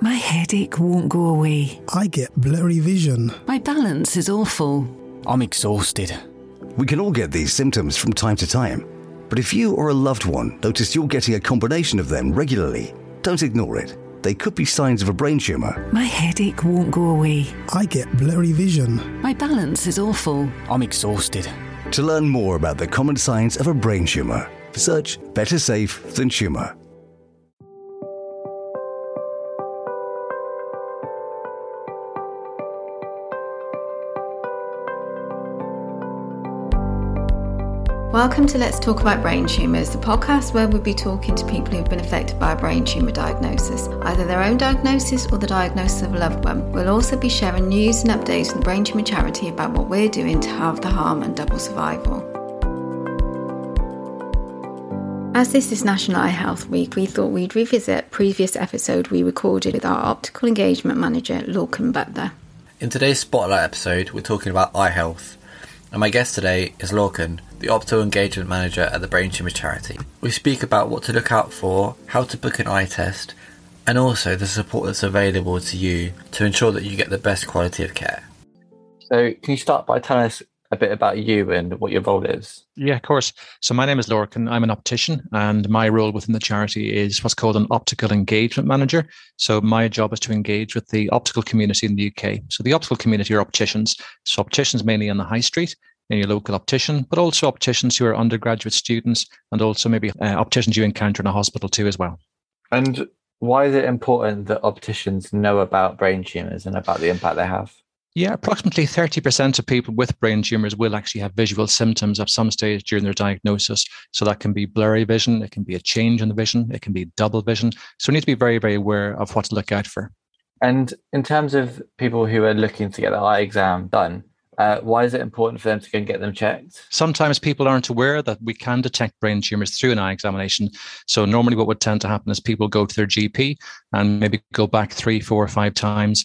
My headache won't go away. I get blurry vision. My balance is awful. I'm exhausted. We can all get these symptoms from time to time. But if you or a loved one notice you're getting a combination of them regularly, don't ignore it. They could be signs of a brain tumour. My headache won't go away. I get blurry vision. My balance is awful. I'm exhausted. To learn more about the common signs of a brain tumour, search Better Safe Than Tumour. Welcome to Let's Talk About Brain Tumours, the podcast where we'll be talking to people who've been affected by a brain tumour diagnosis, either their own diagnosis or the diagnosis of a loved one. We'll also be sharing news and updates from the Brain Tumour Charity about what we're doing to halve the harm and double survival. As this is National Eye Health Week, we thought we'd revisit a previous episode we recorded with our optical engagement manager, Lorcan Butler. In today's Spotlight episode, we're talking about eye health. And my guest today is Lorcan, the Optical Engagement Manager at the Brain Tumour Charity. We speak about what to look out for, how to book an eye test, and also the support that's available to you to ensure that you get the best quality of care. So, can you start by telling us a bit about you and what your role is? Yeah, of course. So my name is Lorcan. I'm an optician, and my role within the charity is what's called an optical engagement manager. So my job is to engage with the optical community in the UK. So the optical community are opticians. So opticians mainly on the high street in your local optician, but also opticians who are undergraduate students, and also maybe uh, opticians you encounter in a hospital too as well. And why is it important that opticians know about brain tumours and about the impact they have? Yeah, approximately 30% of people with brain tumors will actually have visual symptoms at some stage during their diagnosis. So that can be blurry vision, it can be a change in the vision, it can be double vision. So we need to be very, very aware of what to look out for. And in terms of people who are looking to get the eye exam done, uh, why is it important for them to go and get them checked? Sometimes people aren't aware that we can detect brain tumors through an eye examination. So normally, what would tend to happen is people go to their GP and maybe go back three, four, or five times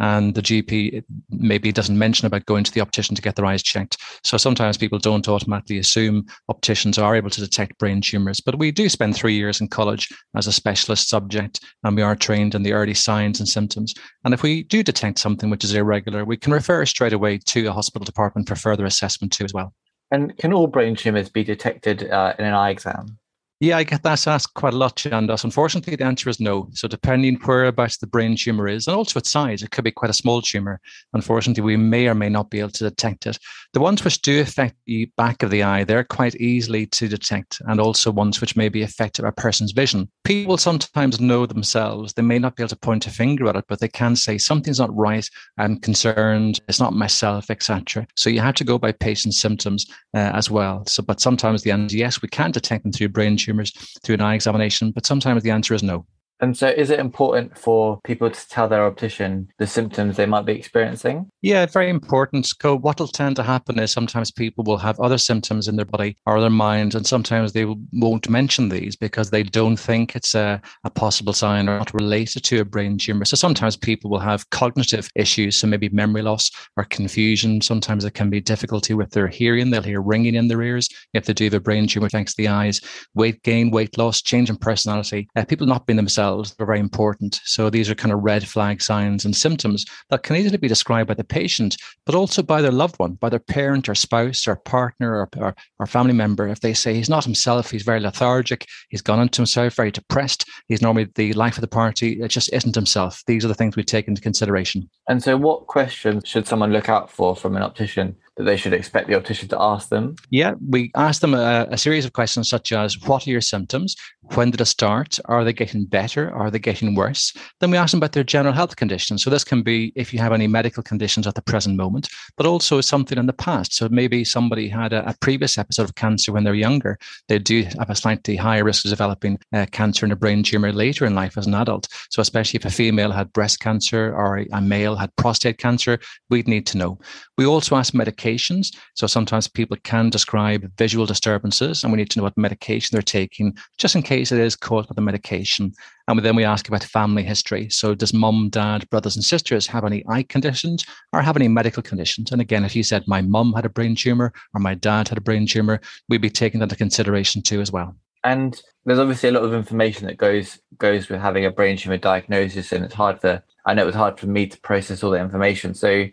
and the GP maybe doesn't mention about going to the optician to get their eyes checked. So sometimes people don't automatically assume opticians are able to detect brain tumors. But we do spend three years in college as a specialist subject, and we are trained in the early signs and symptoms. And if we do detect something which is irregular, we can refer straight away to a hospital department for further assessment too as well. And can all brain tumors be detected uh, in an eye exam? Yeah, I get that asked quite a lot, Chandos. Unfortunately, the answer is no. So, depending whereabouts the brain tumor is, and also its size, it could be quite a small tumor. Unfortunately, we may or may not be able to detect it. The ones which do affect the back of the eye, they're quite easily to detect, and also ones which may be affected a person's vision. People sometimes know themselves. They may not be able to point a finger at it, but they can say something's not right. I'm concerned. It's not myself, etc. So you have to go by patient symptoms uh, as well. So, but sometimes the answer is yes, we can detect them through brain tumors through an eye examination, but sometimes the answer is no. And so, is it important for people to tell their optician the symptoms they might be experiencing? Yeah, very important. What will tend to happen is sometimes people will have other symptoms in their body or their mind, and sometimes they won't mention these because they don't think it's a, a possible sign or not related to a brain tumor. So, sometimes people will have cognitive issues, so maybe memory loss or confusion. Sometimes it can be difficulty with their hearing. They'll hear ringing in their ears if they do have a brain tumor, thanks to the eyes. Weight gain, weight loss, change in personality. Uh, people not being themselves themselves are very important. So these are kind of red flag signs and symptoms that can easily be described by the patient, but also by their loved one, by their parent or spouse or partner or, or, or family member. If they say he's not himself, he's very lethargic, he's gone into himself, very depressed, he's normally the life of the party, it just isn't himself. These are the things we take into consideration. And so, what questions should someone look out for from an optician that they should expect the optician to ask them? Yeah, we ask them a, a, series of questions such as What are your symptoms? When did it start? Are they getting better? Are they getting worse? Then we ask them about their general health conditions. So, this can be if you have any medical conditions at the present moment, but also something in the past. So, maybe somebody had a, a previous episode of cancer when they're younger. They do have a slightly higher risk of developing uh, cancer and a brain tumor later in life as an adult. So, especially if a female had breast cancer or a male had prostate cancer, we'd need to know. We also ask medications. So sometimes people can describe visual disturbances, and we need to know what medication they're taking, just in case it is caused by the medication. And then we ask about family history. So does mom, dad, brothers, and sisters have any eye conditions or have any medical conditions? And again, if you said my mom had a brain tumor or my dad had a brain tumor, we'd be taking that into consideration too as well. And there's obviously a lot of information that goes goes with having a brain tumor diagnosis, and it's hard for I know it was hard for me to process all the information. So,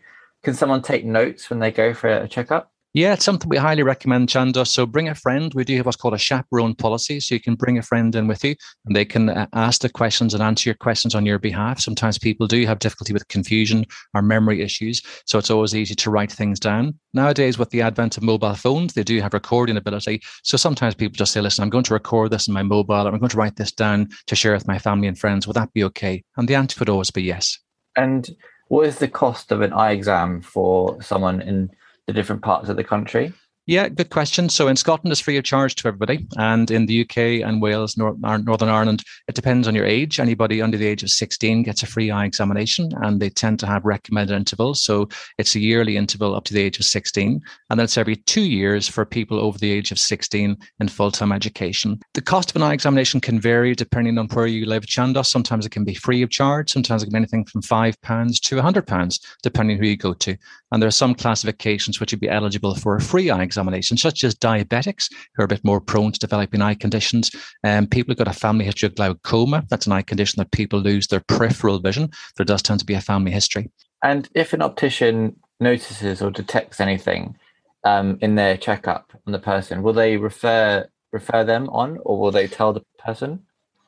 can someone take notes when they go for a checkup? Yeah, it's something we highly recommend, Chandos. So bring a friend. We do have what's called a chaperone policy. So you can bring a friend in with you and they can uh, ask the questions and answer your questions on your behalf. Sometimes people do have difficulty with confusion or memory issues. So it's always easy to write things down. Nowadays, with the advent of mobile phones, they do have recording ability. So sometimes people just say, listen, I'm going to record this in my mobile. I'm going to write this down to share with my family and friends. Would that be okay? And the answer would always be yes. And what is the cost of an eye exam for someone in the different parts of the country? Yeah, good question. So in Scotland, it's free of charge to everybody, and in the UK and Wales, North, Northern Ireland, it depends on your age. Anybody under the age of 16 gets a free eye examination, and they tend to have recommended intervals. So it's a yearly interval up to the age of 16, and then it's every two years for people over the age of 16 in full-time education. The cost of an eye examination can vary depending on where you live. Chandos, sometimes it can be free of charge. Sometimes it can be anything from five pounds to 100 pounds, depending who you go to. And there are some classifications which would be eligible for a free eye examination, such as diabetics, who are a bit more prone to developing eye conditions. Um, people who've got a family history of glaucoma, that's an eye condition that people lose their peripheral vision. There does tend to be a family history. And if an optician notices or detects anything um, in their checkup on the person, will they refer refer them on, or will they tell the person?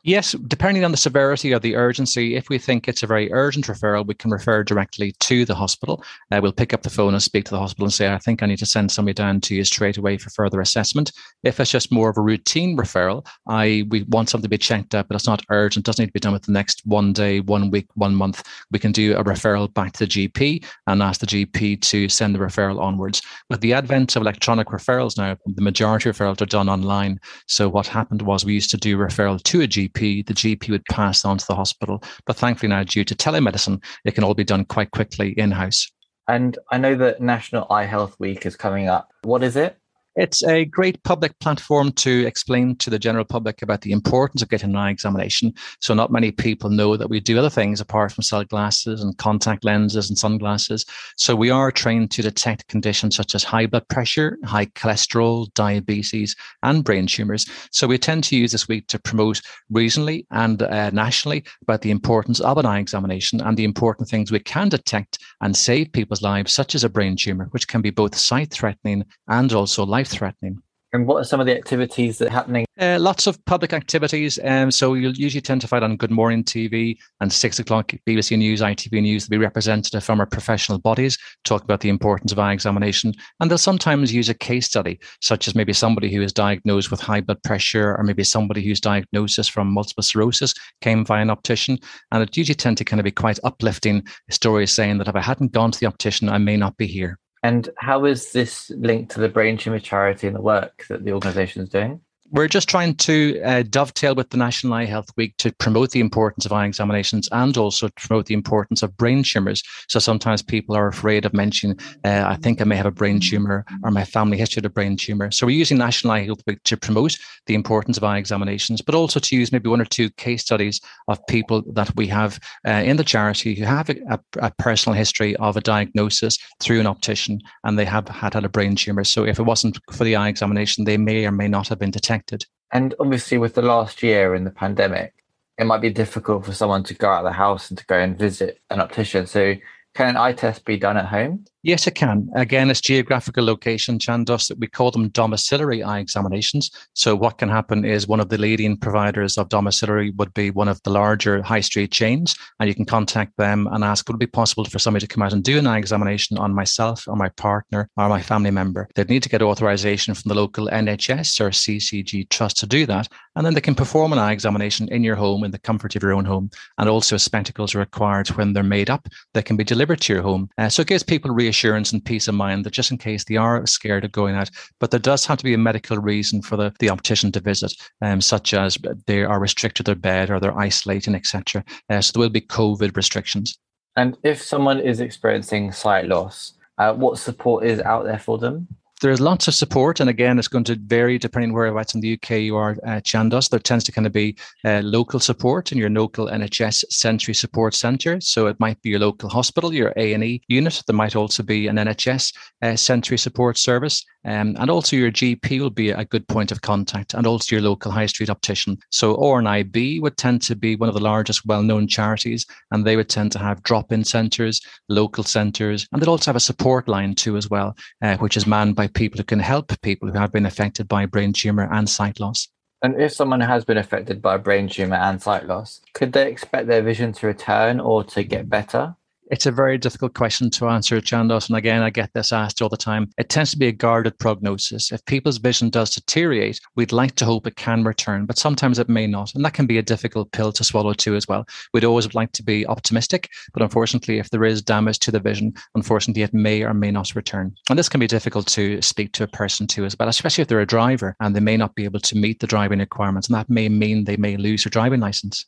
Yes, depending on the severity or the urgency, if we think it's a very urgent referral, we can refer directly to the hospital. Uh, we'll pick up the phone and speak to the hospital and say, I think I need to send somebody down to you straight away for further assessment. If it's just more of a routine referral, I we want something to be checked up, but it's not urgent, doesn't need to be done within the next one day, one week, one month. We can do a referral back to the GP and ask the GP to send the referral onwards. With the advent of electronic referrals now, the majority of referrals are done online. So what happened was we used to do referral to a GP GP, the GP would pass on to the hospital. But thankfully now, due to telemedicine, it can all be done quite quickly in house. And I know that National Eye Health Week is coming up. What is it? It's a great public platform to explain to the general public about the importance of getting an eye examination. So, not many people know that we do other things apart from sell glasses and contact lenses and sunglasses. So, we are trained to detect conditions such as high blood pressure, high cholesterol, diabetes, and brain tumors. So, we tend to use this week to promote regionally and uh, nationally about the importance of an eye examination and the important things we can detect and save people's lives, such as a brain tumor, which can be both sight threatening and also life threatening. And what are some of the activities that are happening? Uh, lots of public activities. Um, so you'll usually tend to find on Good Morning TV and six o'clock BBC News, ITV News, there'll be representative from our professional bodies talk about the importance of eye examination. And they'll sometimes use a case study, such as maybe somebody who is diagnosed with high blood pressure, or maybe somebody whose diagnosis from multiple sclerosis came via an optician. And it usually tend to kind of be quite uplifting stories saying that if I hadn't gone to the optician, I may not be here. And how is this linked to the brain tumor charity and the work that the organisation is doing? We're just trying to uh, dovetail with the National Eye Health Week to promote the importance of eye examinations and also to promote the importance of brain tumors. So sometimes people are afraid of mentioning, uh, I think I may have a brain tumor or my family history of a brain tumor. So we're using National Eye Health Week to promote the importance of eye examinations, but also to use maybe one or two case studies of people that we have uh, in the charity who have a, a, a, personal history of a diagnosis through an optician and they have had, had a brain tumor. So if it wasn't for the eye examination, they may or may not have been detected affected. And obviously, with the last year in the pandemic, it might be difficult for someone to go out of the house and to go and visit an optician. So, can an eye test be done at home? Yes, it can. Again, it's geographical location, Chandos. that We call them domiciliary eye examinations. So what can happen is one of the leading providers of domiciliary would be one of the larger high street chains, and you can contact them and ask, would it be possible for somebody to come out and do an eye examination on myself or my partner or my family member? They'd need to get authorization from the local NHS or CCG trust to do that. And then they can perform an eye examination in your home, in the comfort of your own home. And also spectacles are required when they're made up. They can be delivered to your home. Uh, so it gives people reassurance reassurance and peace of mind that just in case they are scared of going out, but there does have to be a medical reason for the, the optician to visit, um, such as they are restricted to their bed or they're isolating, etc. Uh, so there will be COVID restrictions. And if someone is experiencing sight loss, uh, what support is out there for them? There's lots of support, and again, it's going to vary depending whereabouts in the UK you are, uh, Chandos. There tends to kind of be uh, local support in your local NHS sensory support centre. So it might be your local hospital, your A and E unit. There might also be an NHS uh, sensory support service, um, and also your GP will be a good point of contact, and also your local high street optician. So RNIB would tend to be one of the largest well-known charities, and they would tend to have drop-in centres, local centres, and they'd also have a support line too as well, uh, which is manned by people who can help people who have been affected by brain tumour and sight loss. And if someone has been affected by brain tumour and sight loss, could they expect their vision to return or to get better? It's a very difficult question to answer, Chandos. And again, I get this asked all the time. It tends to be a guarded prognosis. If people's vision does deteriorate, we'd like to hope it can return, but sometimes it may not. And that can be a difficult pill to swallow too, as well. We'd always like to be optimistic, but unfortunately, if there is damage to the vision, unfortunately, it may or may not return. And this can be difficult to speak to a person too, as well, especially if they're a driver and they may not be able to meet the driving requirements. And that may mean they may lose their driving license.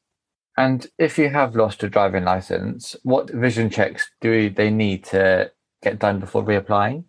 And if you have lost your driving license, what vision checks do they need to get done before reapplying?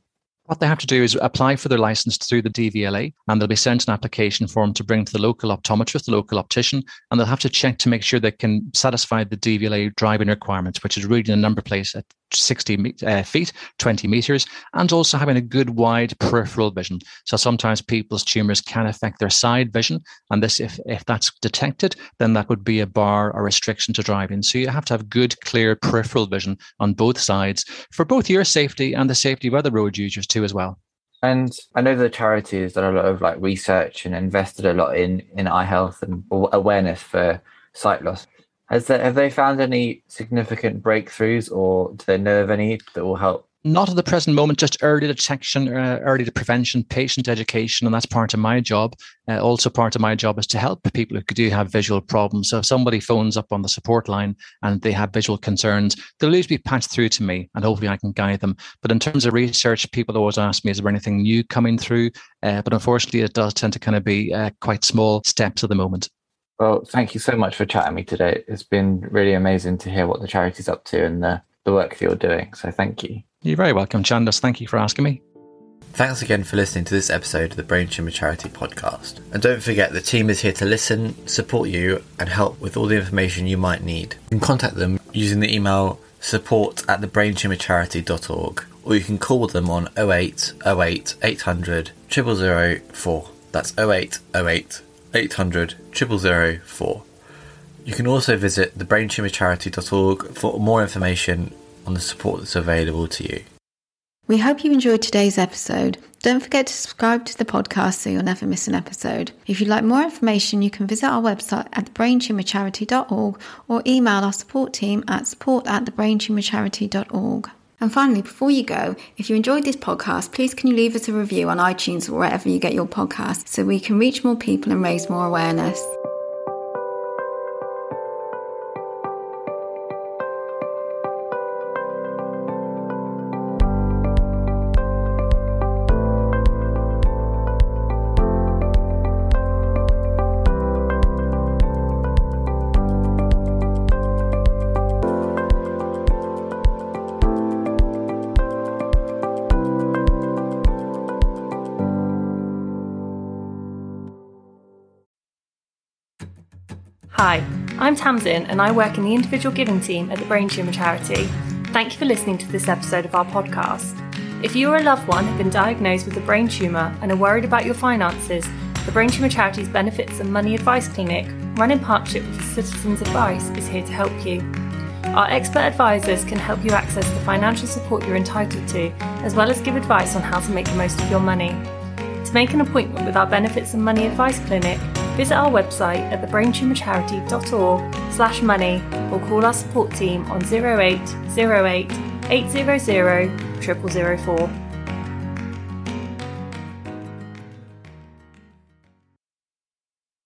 What they have to do is apply for their license through the DVLA, and they'll be sent an application form to bring to the local optometrist, the local optician, and they'll have to check to make sure they can satisfy the DVLA driving requirements, which is reading a number plate at 60 uh, feet, 20 meters, and also having a good wide peripheral vision. So sometimes people's tumors can affect their side vision, and this, if if that's detected, then that would be a bar or restriction to driving. So you have to have good, clear peripheral vision on both sides for both your safety and the safety of other road users too, as well. And I know the charity has done a lot of like research and invested a lot in in eye health and awareness for sight loss. Has there, have they found any significant breakthroughs, or do they know of any that will help not at the present moment, just early detection, uh, early prevention, patient education, and that's part of my job. Uh, also, part of my job is to help people who do have visual problems. So, if somebody phones up on the support line and they have visual concerns, they'll usually be patched through to me, and hopefully, I can guide them. But in terms of research, people always ask me, "Is there anything new coming through?" Uh, but unfortunately, it does tend to kind of be uh, quite small steps at the moment. Well, thank you so much for chatting me today. It's been really amazing to hear what the charity's up to and the, the work that you're doing. So thank you. You're very welcome, Chandos. Thank you for asking me. Thanks again for listening to this episode of the Brain Tumour Charity podcast. And don't forget, the team is here to listen, support you, and help with all the information you might need. You can contact them using the email support at thebraintumourcharity.org or you can call them on 08 08 800 0004. That's 08 08 800 0004. You can also visit thebraintumourcharity.org for more information on the support that's available to you. We hope you enjoyed today's episode. Don't forget to subscribe to the podcast so you'll never miss an episode. If you'd like more information, you can visit our website at thebraintumourcharity.org or email our support team at support at thebraintumourcharity.org. And finally, before you go, if you enjoyed this podcast, please can you leave us a review on iTunes or wherever you get your podcasts so we can reach more people and raise more awareness. Hi, I'm Tamsin and I work in the individual giving team at the Brain Tumour Charity. Thank you for listening to this episode of our podcast. If you or a loved one have been diagnosed with a brain tumour and are worried about your finances, the Brain Tumour Charity's Benefits and Money Advice Clinic, run in partnership with Citizens Advice, is here to help you. Our expert advisors can help you access the financial support you're entitled to, as well as give advice on how to make the most of your money. To make an appointment with our Benefits and Money Advice Clinic, visit our website at thebraintumourcharity.org slash money or call our support team on 0808 800 0004.